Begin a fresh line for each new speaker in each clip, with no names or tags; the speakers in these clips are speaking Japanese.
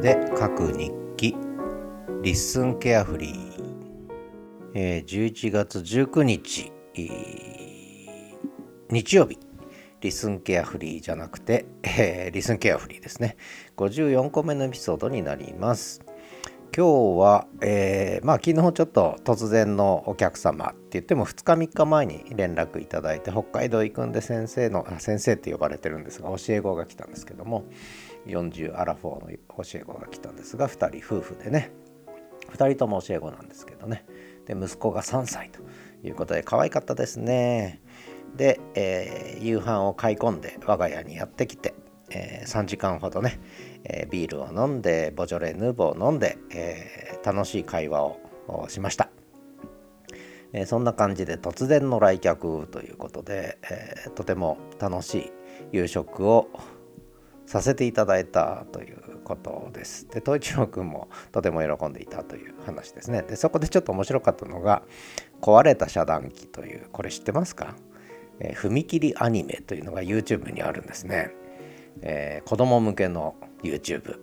で書く日記。リッスンケアフリー、えー、11月19日、日曜日。リスンケアフリーじゃなくて、えー、リスンケアフリーですね。54個目のエピソードになります。今日は、えー、まあ昨日ちょっと突然のお客様って言っても2日3日前に連絡いただいて北海道行くんで先生のあ先生って呼ばれてるんですが教え子が来たんですけども40アラフォーの教え子が来たんですが2人夫婦でね。2人とも教え子なんですけどね。で息子が3歳ということで可愛かったですね。で、えー、夕飯を買い込んで我が家にやってきてえー、3時間ほどね、えー、ビールを飲んでボジョレ・ヌーボーを飲んで、えー、楽しい会話をしました、えそんな感じで突然の来客ということで、えとても楽しい夕食をさせていただいたということです。で、東一郎くんもとても喜んでいたという話ですね。で、そこでちょっと面白かったのが、壊れた遮断機という、これ知ってますか、えー、踏切アニメというのが YouTube にあるんですね。えー、子供向けの YouTube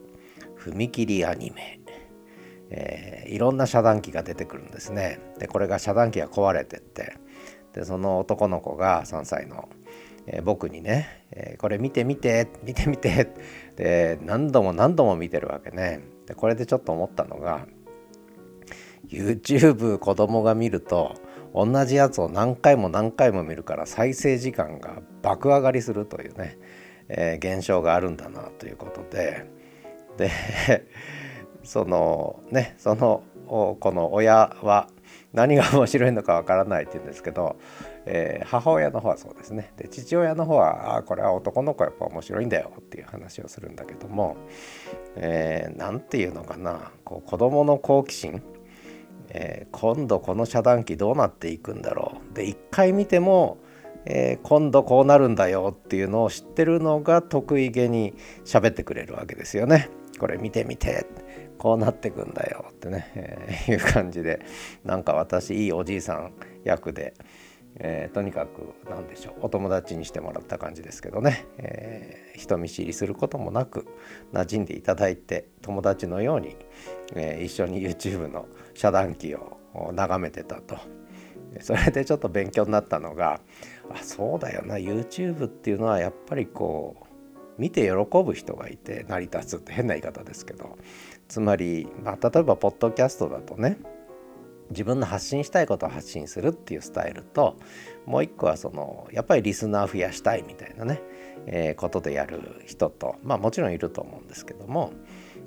踏切アニメ、えー、いろんな遮断機が出てくるんですねでこれが遮断機が壊れてってでその男の子が3歳の、え、僕にね、え、これ見て見て見て見てで何度も何度も見てるわけね。でこれでちょっと思ったのが YouTube 子供が見ると同じやつを何回も何回も見るから再生時間が爆上がりするというねえー、現象があるんだなということで。でそのねそのこの親は何が面白いのかわからないって言うんですけど、えー、母親の方はそうですね。で父親の方はあこれは男の子やっぱ面白いんだよっていう話をするんだけども何、えー、て言うのかな。こう子どもの好奇心、えー、今度この遮断機どうなっていくんだろう。で一回見てもえー、今度こうなるんだよっていうのを知ってるのが得意げに喋ってくれるわけですよね。これ見てみて。こうなってくんだよってね、えー、いう感じでなんか私いいおじいさん役で、えー、とにかく何でしょうお友達にしてもらった感じですけどね、えー、人見知りすることもなく馴染んでいただいて友達のように、え一緒に YouTube の遮断機を眺めてたと。それでちょっと勉強になったのがあそうだよな YouTube っていうのはやっぱりこう見て喜ぶ人がいて成り立つって変な言い方ですけどつまり、まあ、例えばポッドキャストだとね自分の発信したいことを発信するっていうスタイルともう一個はそのやっぱりリスナー増やしたいみたいなね、えー、ことでやる人とまあもちろんいると思うんですけども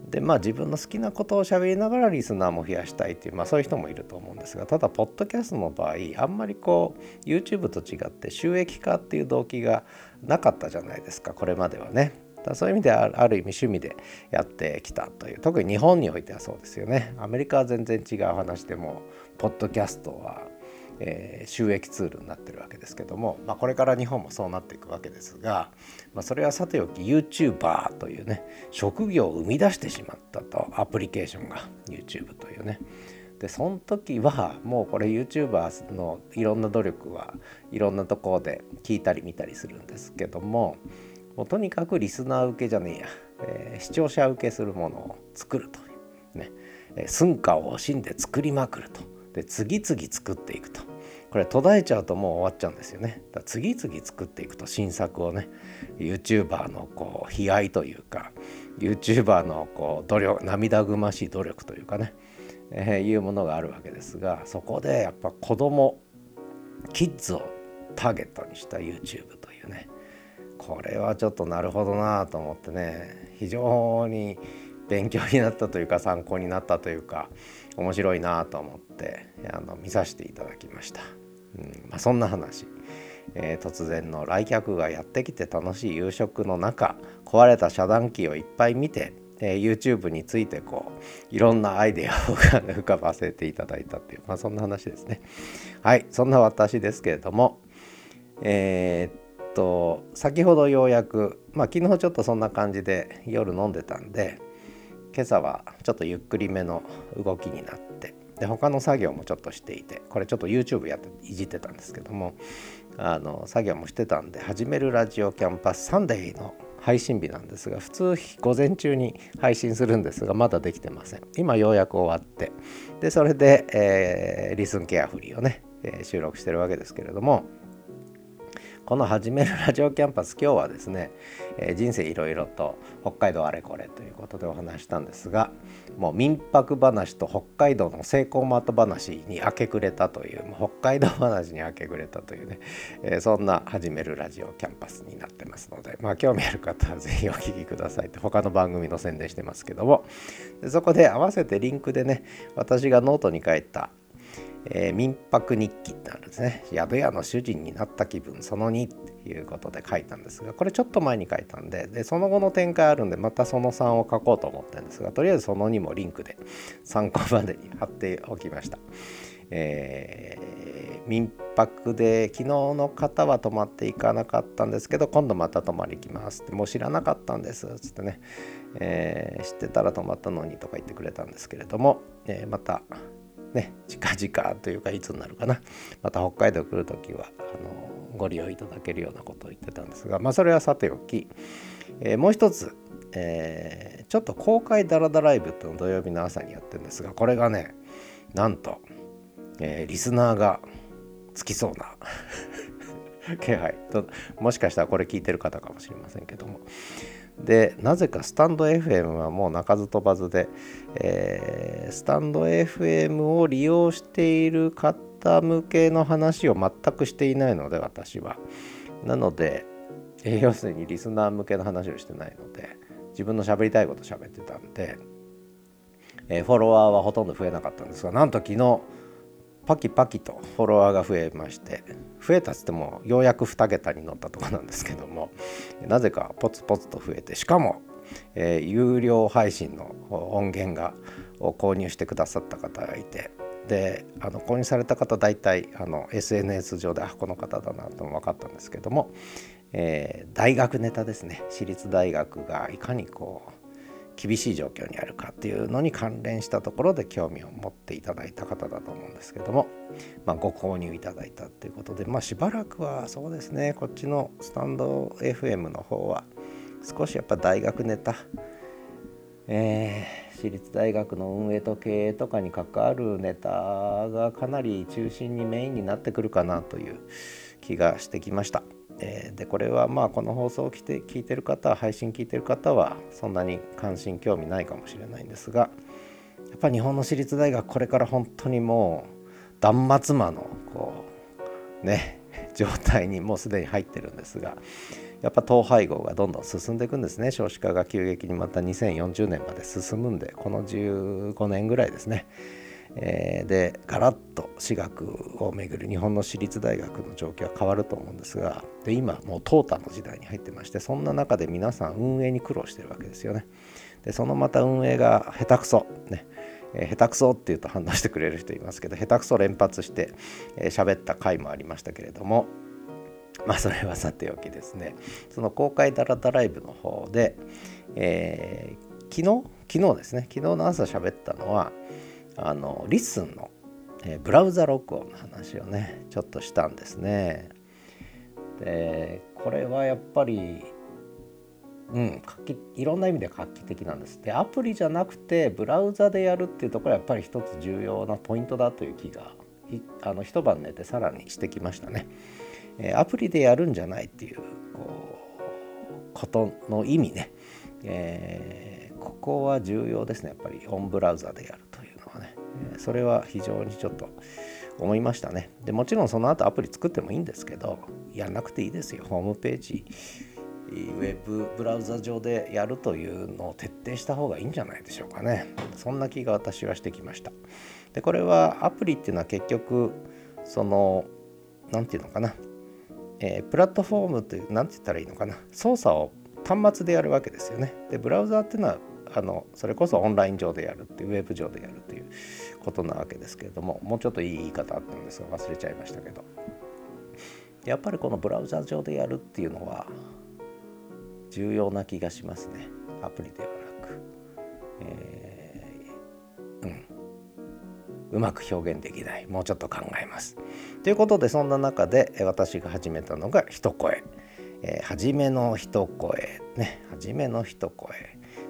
でまあ自分の好きなことを喋りながらリスナーも増やしたいっていうまあそういう人もいると思うんですがただポッドキャストの場合あんまりこう YouTube と違って収益化っていう動機がなかったじゃないですかこれまではね。だそういう意味ではある意味趣味でやってきたという特に日本においてはそうですよね。アメリカは全然違う話でもポッドキャストはえー、収益ツールになってるわけですけども、まあ、これから日本もそうなっていくわけですが、まあ、それはさておき YouTuber というね職業を生み出してしまったとアプリケーションが YouTube というねでその時はもうこれ YouTuber のいろんな努力はいろんなところで聞いたり見たりするんですけどももうとにかくリスナー受けじゃねえや、えー、視聴者受けするものを作るという。ね、えー、寸暇を惜しんで作りまくると。で次々作っていくと。これ途絶えちゃうともう終わっちゃうんですよね。だ次々作っていくと新作をね YouTuber のこう悲哀というか YouTuber のこう努力涙ぐましい努力というかね、えー、いうものがあるわけですがそこでやっぱ子供キッズをターゲットにした YouTube というねこれはちょっとなるほどなと思ってね非常に勉強になったというか参考になったというか面白いなと思ってあの見させていただきました、うんまあ、そんな話、えー、突然の来客がやってきて楽しい夕食の中壊れた遮断機をいっぱい見てえー、YouTube についてこういろんなアイデアを浮かばせていただいたっていう、まあ、そんな話ですね。はいそんな私ですけれどもえー、っと先ほどようやくまあ昨日ちょっとそんな感じで夜飲んでたんで今朝はちょっとゆっくりめの動きになってで他の作業もちょっとしていてこれちょっと YouTube やっていじってたんですけどもあの作業もしてたんで「始めるラジオキャンパスサンデー」の配信日なんですが普通午前中に配信するんですがまだできてません。今ようやく終わってでそれで、えー、リスンケアフリーをね、えー、収録してるわけですけれどもこの「始めるラジオキャンパス」今日はですね、えー、人生いろいろと北海道あれこれということでお話したんですがもう民泊話と北海道のセイコーマート話に明け暮れたという北海道話に明け暮れたというね、えー、そんな「始めるラジオキャンパス」になってますのでまあ興味ある方は是非お聴きくださいって他の番組の宣伝してますけどもそこで合わせてリンクでね私がノートに書いたえー、民泊日記ってあるんですね宿屋の主人になった気分その2っていうことで書いたんですがこれちょっと前に書いたんででその後の展開あるんでまたその3を書こうと思ってるんですがとりあえずその2もリンクで参考までに貼っておきました。えー、民泊で昨日の方は泊まっていかなかったんですけど今度また泊まり行きますってもう知らなかったんですっつってね、えー、知ってたら泊まったのにとか言ってくれたんですけれども、えー、またね近々というかいつになるかな。また北海道来る時はあのご利用いただけるようなことを言ってたんですがまあそれはさておき、えー、もう一つ、えー、ちょっと公開ダラダライブっていうのを土曜日の朝にやってるんですがこれがねなんと、えー、リスナーがつきそうな 気配ともしかしたらこれ聞いてる方かもしれませんけども。でなぜかスタンド FM はもう鳴かず飛ばずで、えー、スタンド FM を利用している方向けの話を全くしていないので私は。なので、え、要するにリスナー向けの話をしてないので自分の喋りたいこと喋ってたんで、えー、フォロワーはほとんど増えなかったんですがなんと昨日パキパキとフォロワーが増えまして増えたっつってもようやく2桁に乗ったとこなんですけどもなぜかポツポツと増えてしかも、えー、有料配信の音源がを購入してくださった方がいてであの購入された方大体あの SNS 上であこの方だなとも分かったんですけども、えー、大学ネタですね。私立大学がいかにこう厳しい状況にあるかっていうのに関連したところで興味を持っていただいた方だと思うんですけども、まあ、ご購入いただいたっていうことで、まあ、しばらくはそうですねこっちのスタンド FM の方は少しやっぱ大学ネタ、えー、私立大学の運営と経営とかに関わるネタがかなり中心にメインになってくるかなという気がしてきました。え、でこれはまあこの放送を聞いて聞いてる方配信聞いてる方はそんなに関心興味ないかもしれないんですがやっぱ日本の私立大学これから本当にもう断末魔のこうね 状態にもうすでに入ってるんですがやっぱ統廃合がどんどん進んでいくんですね少子化が急激にまた2040年まで進むんでこの15年ぐらいですねえー、でガラッと私学をめぐる日本の私立大学の状況は変わると思うんですがで今もう淘汰の時代に入ってましてそんな中で皆さん運営に苦労してるわけですよね。でそのまた運営が下手くそねえー、下手くそって言うと反応してくれる人いますけど下手くそ連発して喋、えー、った回もありましたけれどもまあそれはさておきですねその公開ダラダライブの方で、えー、昨日昨日ですね昨日の朝喋ったのはあの LISTEN の、え、ブラウザ録音の話をねちょっとしたんですね。でこれはやっぱりうん画期いろんな意味で画期的なんです。でアプリじゃなくてブラウザでやるっていうところはやっぱり一つ重要なポイントだという気があの一晩寝てさらにしてきましたね。え、アプリでやるんじゃないっていうこうことの意味ね、えー、ここは重要ですねやっぱりオンブラウザでやる。それは非常にちょっと思いましたね。でもちろんその後アプリ作ってもいいんですけどやんなくていいですよ。ホームページウェブブラウザ上でやるというのを徹底した方がいいんじゃないでしょうかね。そんな気が私はしてきました。でこれはアプリっていうのは結局その何て言うのかな、えー、プラットフォームという何て言ったらいいのかな。操作を端末でやるわけですよね。でブラウザーっていうのはあのそれこそオンライン上でやるっていうウェブ上でやるということなわけですけれどももうちょっといい言い方あったんですが忘れちゃいましたけど。やっぱりこのブラウザ上でやるっていうのは重要な気がしますね。アプリではなく、えー、うん。うまく表現できない。もうちょっと考えます。ということでそんな中で私が始めたのが一声。えー、初めの一声。ね。初めの一声。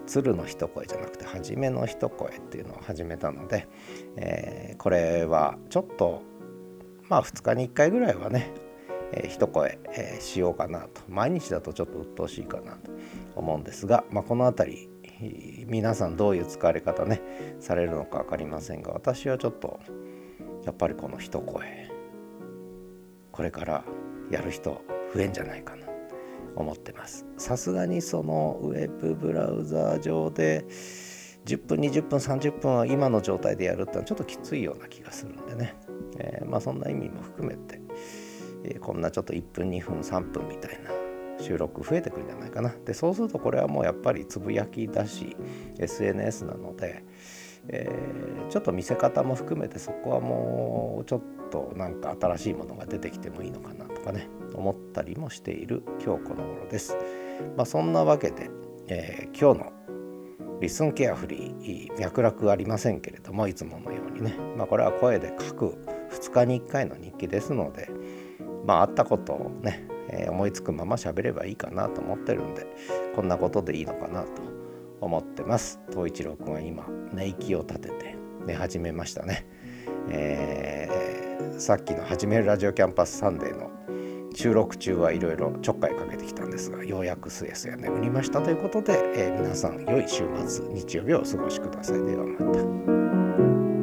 鶴の一声じゃなくて初めの一声っていうのを始めたので、えー、これはちょっとまあ2日に1回ぐらいはね、えー、一声、えー、しようかなと。毎日だとちょっと鬱陶しいかなと思うんですが、まあ、この辺り皆さんどういう使われ方ねされるのか分かりませんが私はちょっとやっぱりこの一声これからやる人増えんじゃないかな。思ってます。さすがにそのウェブブラウザー上で10分20分30分は今の状態でやるってのはちょっときついような気がするんでね、えー、まあそんな意味も含めて、えー、こんなちょっと1分2分3分みたいな収録増えてくるんじゃないかな。でそうするとこれはもうやっぱりつぶやきだし SNS なので、えー、ちょっと見せ方も含めてそこはもうちょっとなんか新しいものが出てきてもいいのかなとかね。思ったりもしている今日この頃です。まあ、そんなわけで、えー、今日の LISTEN carefree 脈絡ありませんけれどもいつものようにね、まあ、これは声で書く2日に1回の日記ですのでまああったことをね、えー、思いつくまま喋ればいいかなと思ってるんでこんなことでいいのかなと思ってます。東一郎君は今寝息を立てて寝始めましたね、えー、さっきの「始めるラジオキャンパスサンデー」の収録中はいろいろちょっかいかけてきたんですがようやくすやすや眠りましたということで、えー、皆さん良い週末日曜日をお過ごしくださいではまた。